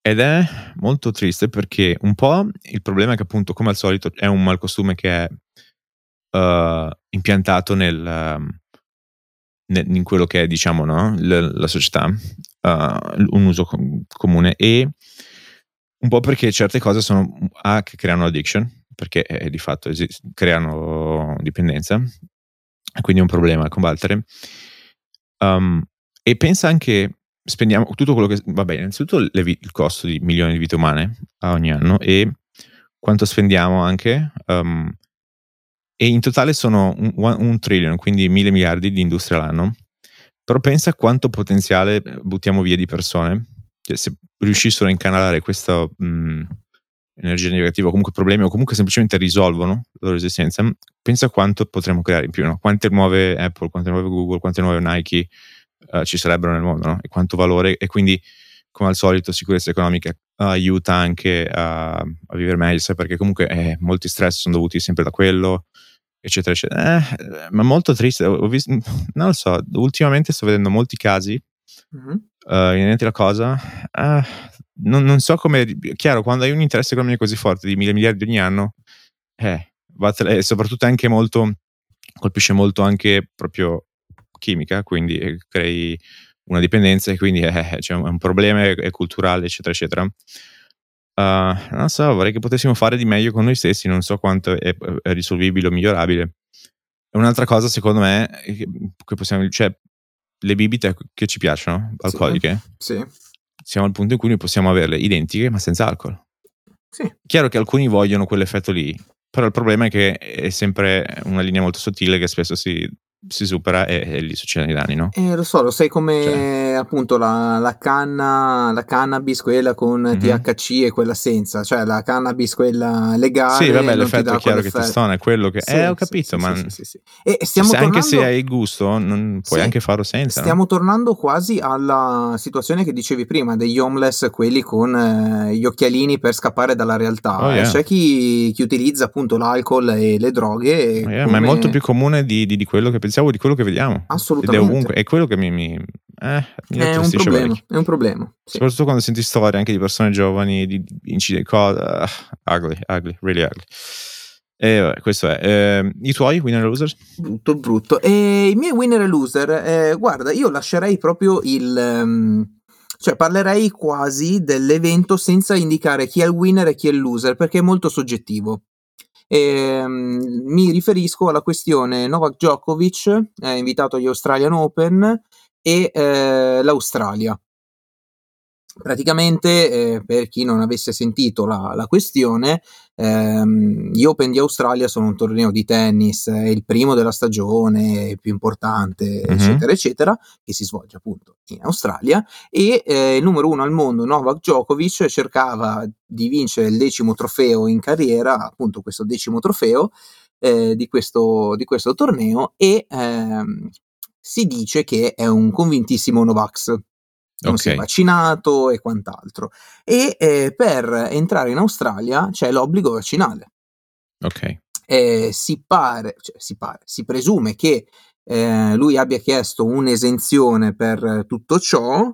Ed è molto triste perché un po' il problema è che appunto come al solito è un malcostume che è uh, impiantato nel... Um, in quello che è diciamo no? la, la società, uh, un uso com- comune e un po' perché certe cose sono A che creano addiction, perché eh, di fatto es- creano dipendenza, quindi è un problema a combattere, Um, e pensa anche, spendiamo tutto quello che... Va bene, innanzitutto le, il costo di milioni di vite umane ogni anno e quanto spendiamo anche. Um, e in totale sono un, un trillion, quindi mille miliardi di industria all'anno. Però pensa quanto potenziale buttiamo via di persone. Cioè, se riuscissero a incanalare questa mh, energia negativa, comunque problemi, o comunque semplicemente risolvono la loro esistenza, pensa quanto potremmo creare in più. No? Quante nuove Apple, quante nuove Google, quante nuove Nike uh, ci sarebbero nel mondo, no? e quanto valore. E quindi, come al solito, sicurezza economica aiuta anche a, a, vivere meglio, sai, perché comunque eh, molti stress sono dovuti sempre da quello eccetera, eccetera. Eh, ma molto triste. Ho visto, non lo so, ultimamente sto vedendo molti casi mm-hmm. uh, inerenti alla cosa. Uh, non, non, so come. Chiaro, quando hai un interesse economico così forte di mille miliardi ogni anno, eh, e soprattutto anche molto. colpisce molto anche proprio chimica, quindi eh, crei una dipendenza e quindi eh, c'è cioè un problema è culturale, eccetera, eccetera. Uh, non so, vorrei che potessimo fare di meglio con noi stessi, non so quanto è, è risolvibile o migliorabile. Un'altra cosa, secondo me, che possiamo, cioè, le bibite che ci piacciono, alcoliche, sì, sì. siamo al punto in cui noi possiamo averle identiche ma senza alcol. Sì. Chiaro che alcuni vogliono quell'effetto lì, però il problema è che è sempre una linea molto sottile che spesso si si supera e, e lì succedono i danni, no? Eh, lo so, lo sai come cioè. appunto la, la, canna, la cannabis, quella con mm-hmm. THC e quella senza, cioè la cannabis, quella legale. Sì, vabbè, l'effetto è chiaro che ti stona, è quello che... Sì, eh, ho capito, sì, ma... Sì, sì, e stiamo tornando... Anche se hai il gusto, non puoi anche farlo senza. Stiamo no? tornando quasi alla situazione che dicevi prima, degli homeless, quelli con eh, gli occhialini per scappare dalla realtà. Oh, yeah. C'è chi, chi, utilizza appunto l'alcol e le droghe. Oh, yeah, come... Ma è molto più comune di, di, di quello che pensiamo di quello che vediamo. Assolutamente. Ed è ovunque. È quello che mi, mi, eh, mi è, un problema, è un problema. Sì. Soprattutto quando senti storie anche di persone giovani, di, incidenti, cose. Uh, ugly, ugly, really ugly. E vabbè, questo è. Eh, I tuoi winner e loser? Brutto, brutto. E I miei winner e loser, eh, guarda, io lascerei proprio il. Um, cioè parlerei quasi dell'evento senza indicare chi è il winner e chi è il loser, perché è molto soggettivo. E, um, mi riferisco alla questione Novak Djokovic, è invitato agli Australian Open, e eh, l'Australia. Praticamente, eh, per chi non avesse sentito la, la questione, ehm, gli Open di Australia sono un torneo di tennis, è il primo della stagione, più importante, mm-hmm. eccetera, eccetera, che si svolge appunto in Australia. E eh, il numero uno al mondo, Novak Djokovic, cercava di vincere il decimo trofeo in carriera, appunto questo decimo trofeo eh, di, questo, di, questo, torneo, e ehm, si dice che è un convintissimo Novax non okay. si è vaccinato e quant'altro. E eh, per entrare in Australia c'è l'obbligo vaccinale. Ok. Eh, si pare, cioè, si pare, si presume che eh, lui abbia chiesto un'esenzione per tutto ciò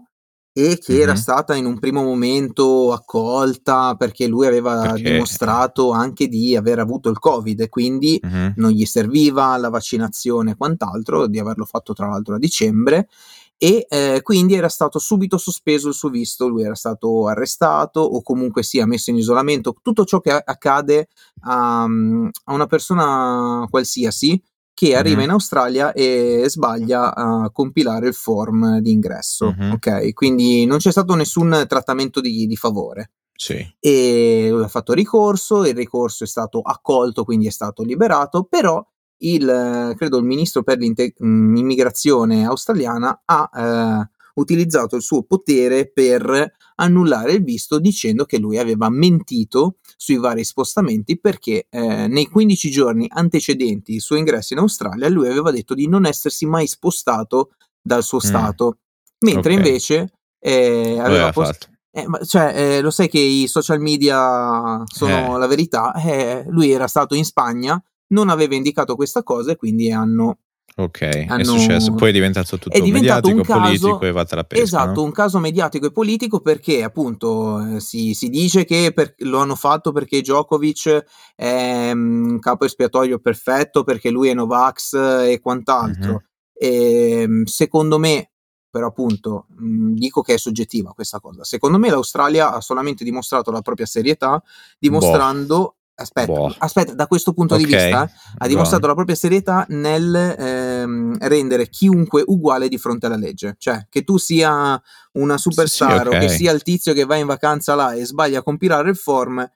e che mm-hmm. era stata in un primo momento accolta perché lui aveva perché... dimostrato anche di aver avuto il covid e quindi mm-hmm. non gli serviva la vaccinazione e quant'altro, di averlo fatto tra l'altro a dicembre e eh, quindi era stato subito sospeso il suo visto, lui era stato arrestato o comunque sia messo in isolamento, tutto ciò che accade a, a una persona qualsiasi che arriva mm-hmm. in Australia e sbaglia a compilare il form di ingresso, mm-hmm. ok? Quindi non c'è stato nessun trattamento di, di favore. Sì. E lui ha fatto ricorso, il ricorso è stato accolto, quindi è stato liberato, però il, credo il ministro per l'immigrazione australiana ha eh, utilizzato il suo potere per annullare il visto dicendo che lui aveva mentito sui vari spostamenti perché eh, nei 15 giorni antecedenti il suo ingresso in Australia lui aveva detto di non essersi mai spostato dal suo mm. stato, mentre okay. invece eh, aveva post- eh, cioè, eh, lo sai che i social media sono eh. la verità. Eh, lui era stato in Spagna non aveva indicato questa cosa e quindi hanno Ok, hanno... è successo, poi è diventato tutto è diventato mediatico, un caso, politico e va pesca. Esatto, no? un caso mediatico e politico perché appunto eh, si, si, dice che per, lo hanno fatto perché Djokovic è un mm, capo espiatorio perfetto, perché lui è Novax e quant'altro. Mm-hmm. E, secondo me, però appunto mh, mm, dico che è soggettiva questa cosa, secondo me l'Australia ha solamente dimostrato la propria serietà dimostrando... Boh Aspetta, boh. aspetta, da questo punto okay. di vista ha dimostrato Buon. la propria serietà nel ehm, rendere chiunque uguale di fronte alla legge. Cioè, che tu sia una superstar sì, okay. o che sia il tizio che va in vacanza là e sbaglia a compilare il form,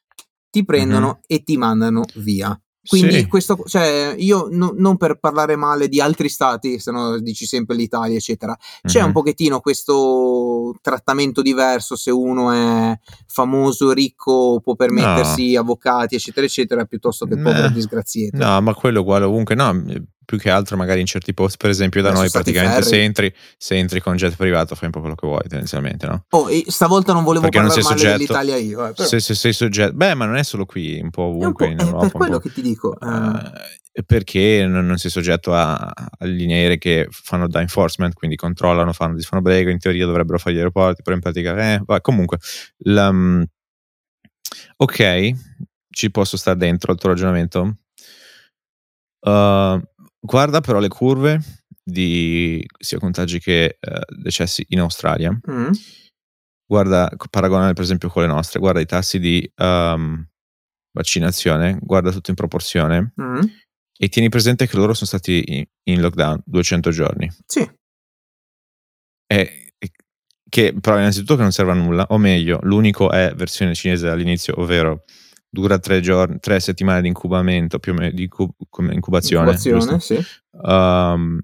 ti prendono mm-hmm. e ti mandano via. Quindi sì. questo, cioè, io no, non per parlare male di altri stati, se no dici sempre l'Italia, eccetera, c'è mm-hmm. un pochettino questo trattamento diverso se uno è famoso, ricco, può permettersi no. avvocati, eccetera, eccetera, piuttosto che povero eh, disgraziato. No, ma quello uguale ovunque, no, più che altro magari in certi posti, per esempio da Adesso noi praticamente se entri, se entri, con jet privato fai un po' quello che vuoi tendenzialmente, no? Oh, stavolta non volevo Perché parlare non male soggetto, dell'Italia io. Eh, se, se, sei soggetto, beh ma non è solo qui, un po' ovunque un po', in Europa. È per quello che ti dico. Uh, perché non, non, sei soggetto a, a linee aeree che fanno da enforcement, quindi controllano, fanno, disfanno brego, in teoria dovrebbero fare gli aeroporti, però in pratica, eh, va, comunque, la, ok, ci posso stare dentro al tuo ragionamento. Uh, Guarda però le curve di sia contagi che uh, decessi in Australia. Mm. Guarda, paragonale per esempio con le nostre, guarda i tassi di um, vaccinazione, guarda tutto in proporzione mm. e tieni presente che loro sono stati in, in lockdown 200 giorni. Sì. E, che però innanzitutto che non serve a nulla, o meglio, l'unico è versione cinese all'inizio, ovvero dura tre, giorni, tre settimane di incubamento, più o meno di incub- incubazione. Incubazione, sì. Um,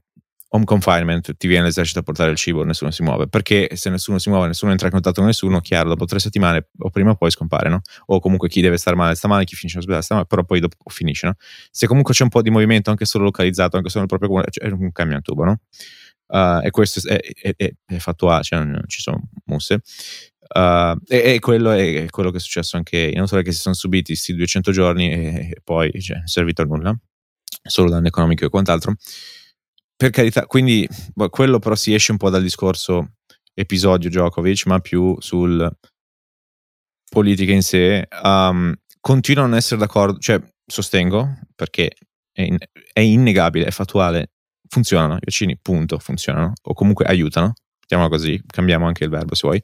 home confinement, ti viene l'esercito a portare il cibo, nessuno si muove. Perché se nessuno si muove, nessuno entra in contatto con nessuno, chiaro, dopo tre settimane o prima o poi scompare, no? O comunque chi deve stare male sta male, chi finisce in ospedale sta male, però poi dopo finisce, no? Se comunque c'è un po' di movimento, anche solo localizzato, anche solo nel proprio comune, cioè, è un camion tubo, no? Uh, e questo è, è, è, è fattuale, cioè non ci sono musse. Uh, e, e, quello è quello che è successo anche in Australia, che si sono subiti questi 200 giorni e, e poi cioè, non è servito a nulla, solo danno economico e quant'altro. Per carità, quindi boh, quello però si esce un po' dal discorso episodio Djokovic, ma più sul politica in sé. Um, continuo a non essere d'accordo, cioè sostengo, perché è, in, è innegabile, è fattuale, funzionano, i vaccini, punto, funzionano, o comunque aiutano, mettiamola così, cambiamo anche il verbo se vuoi,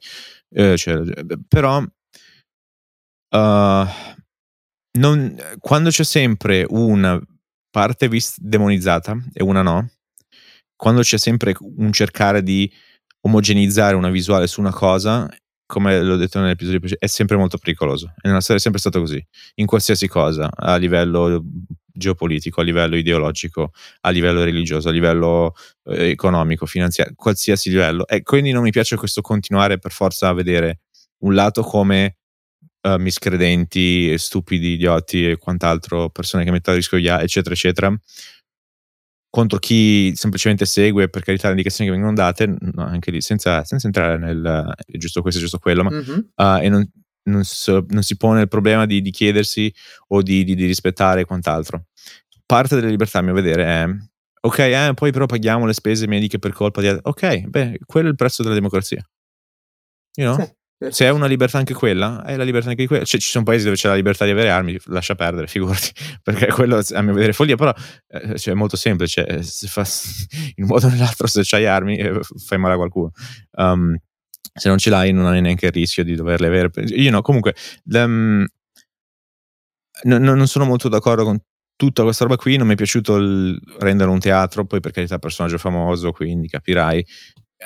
eh, cioè, però uh, non, quando c'è sempre una parte vis- demonizzata e una no, quando c'è sempre un cercare di omogenizzare una visuale su una cosa, come l'ho detto nell'episodio precedente, è sempre molto pericoloso. E nella storia è sempre stato così, in qualsiasi cosa, a livello geopolitico, a livello ideologico, a livello religioso, a livello eh, economico, finanziario, qualsiasi livello. E quindi non mi piace questo continuare per forza a vedere un lato come uh, miscredenti, stupidi, idioti e quant'altro, persone che mettono a rischio gli altri, eccetera, eccetera, contro chi semplicemente segue per carità le indicazioni che vengono date, no, anche lì senza, senza entrare nel è giusto questo, è giusto quello, ma mm-hmm. uh, e non, non, so, non, si pone il problema di, di chiedersi o di, di, di, rispettare quant'altro. Parte della libertà, a mio vedere, è ok, eh, poi però paghiamo le spese mediche per colpa di altri. Ok, beh, quello è il prezzo della democrazia. You know? Sì. Se è una libertà anche quella, è la libertà anche quella. Cioè, ci sono paesi dove c'è la libertà di avere armi, lascia perdere, [LAUGHS] figurati, perché quello a mio vedere è follia, però eh, cioè, è molto semplice, eh, fa, [LAUGHS] in un modo o nell'altro se c'hai armi eh, fai male a qualcuno. Um, se non ce l'hai non hai neanche il rischio di doverle avere. Io no, comunque, um, no, non sono molto d'accordo con tutta questa roba qui, non mi è piaciuto rendere un teatro, poi per carità personaggio famoso, quindi capirai,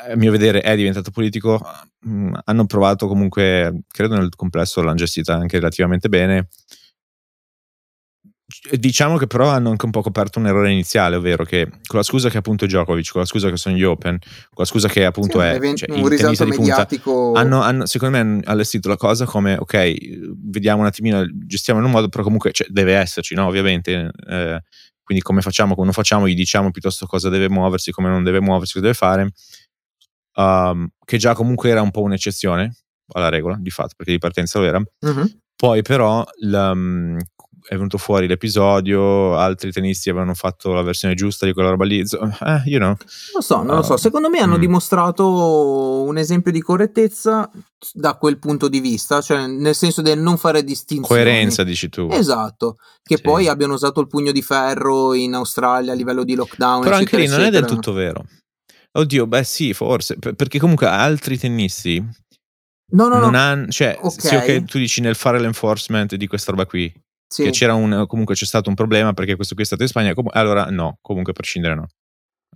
a mio vedere è diventato politico, mm, hanno provato comunque, credo nel complesso l'hanno gestita anche relativamente bene. Diciamo che però hanno anche un po' coperto un errore iniziale, ovvero che con la scusa che appunto è Djokovic, con la scusa che sono gli Open, con la scusa che appunto sì, è event- cioè, un risalto mediatico. Punta, hanno, hanno, secondo me hanno allestito la cosa come ok, vediamo un attimino, gestiamo in un modo, però comunque cioè, deve esserci, no? Ovviamente. Eh, quindi come facciamo, come non facciamo, gli diciamo piuttosto cosa deve muoversi, come non deve muoversi, cosa deve fare um, che già comunque era un po' un'eccezione alla regola, di fatto, perché di partenza lo era. Uh-huh. Poi però la, è venuto fuori l'episodio, altri tennisti avevano fatto la versione giusta di quella roba lì. Eh, you know. Non lo so, non uh, lo so. Secondo me hanno mm. dimostrato un esempio di correttezza da quel punto di vista, cioè nel senso del non fare distinzioni. Coerenza, dici tu. Esatto. Che sì. poi abbiano usato il pugno di ferro in Australia a livello di lockdown. Però anche lì non è del tutto vero. Oddio, beh sì, forse, perché comunque altri tennisti No, no, no. hanno, cioè, okay. sì, ok, tu dici nel fare l'enforcement di questa roba qui, Sì. Che c'era un, comunque c'è stato un problema perché questo qui è stato in Spagna. Com- allora no, comunque a prescindere no.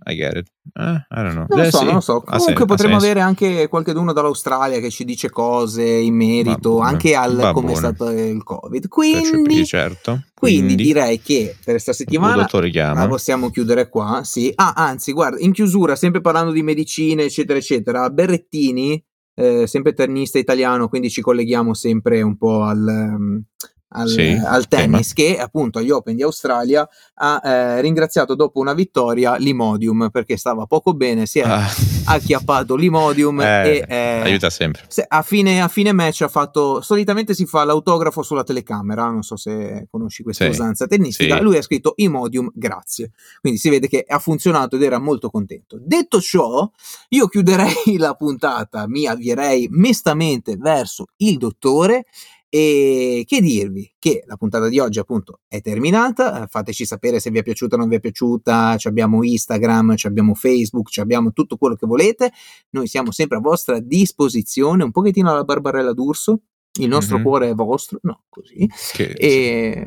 I get it. Eh, I don't know. Non lo so, sì, non lo so. Comunque potremmo avere anche qualcuno dall'australia che ci dice cose in merito va anche al come è stato il Covid. Quindi, certo. quindi, quindi direi che per questa settimana la possiamo chiudere qua. Sì. Ah, anzi, guarda, in chiusura, sempre parlando di medicine, eccetera, eccetera, Berrettini, eh, sempre tennista italiano, quindi ci colleghiamo sempre un po' al, al, sì, al tennis tema. che appunto agli Open di Australia ha eh, ringraziato dopo una vittoria l'Imodium perché stava poco bene, si è ah. [LAUGHS] acchiappato l'Imodium eh, e eh, aiuta sempre. A fine, a fine, match ha fatto, solitamente si fa l'autografo sulla telecamera, non so se conosci questa sì, usanza tennistica, sì. lui ha scritto Imodium grazie, quindi si vede che ha funzionato ed era molto contento. Detto ciò, io chiuderei [LAUGHS] la puntata, mi avvierei mestamente verso il dottore e che dirvi? Che la puntata di oggi appunto è terminata, fateci sapere se vi è piaciuta o non vi è piaciuta, abbiamo Instagram, abbiamo Facebook, abbiamo tutto quello che volete, noi siamo sempre a vostra disposizione, un pochettino alla Barbarella d'Urso, il nostro mm-hmm. cuore è vostro, no, così. Che, e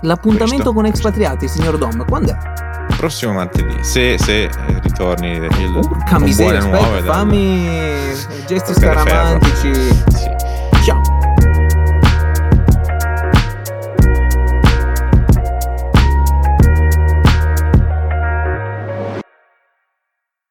l'appuntamento Questo. con Expatriati, signor Dom, quando è? Prossimo martedì, se, se eh, ritorni Urca miseria, aspetta, fammi gesti scaramantici. Sì.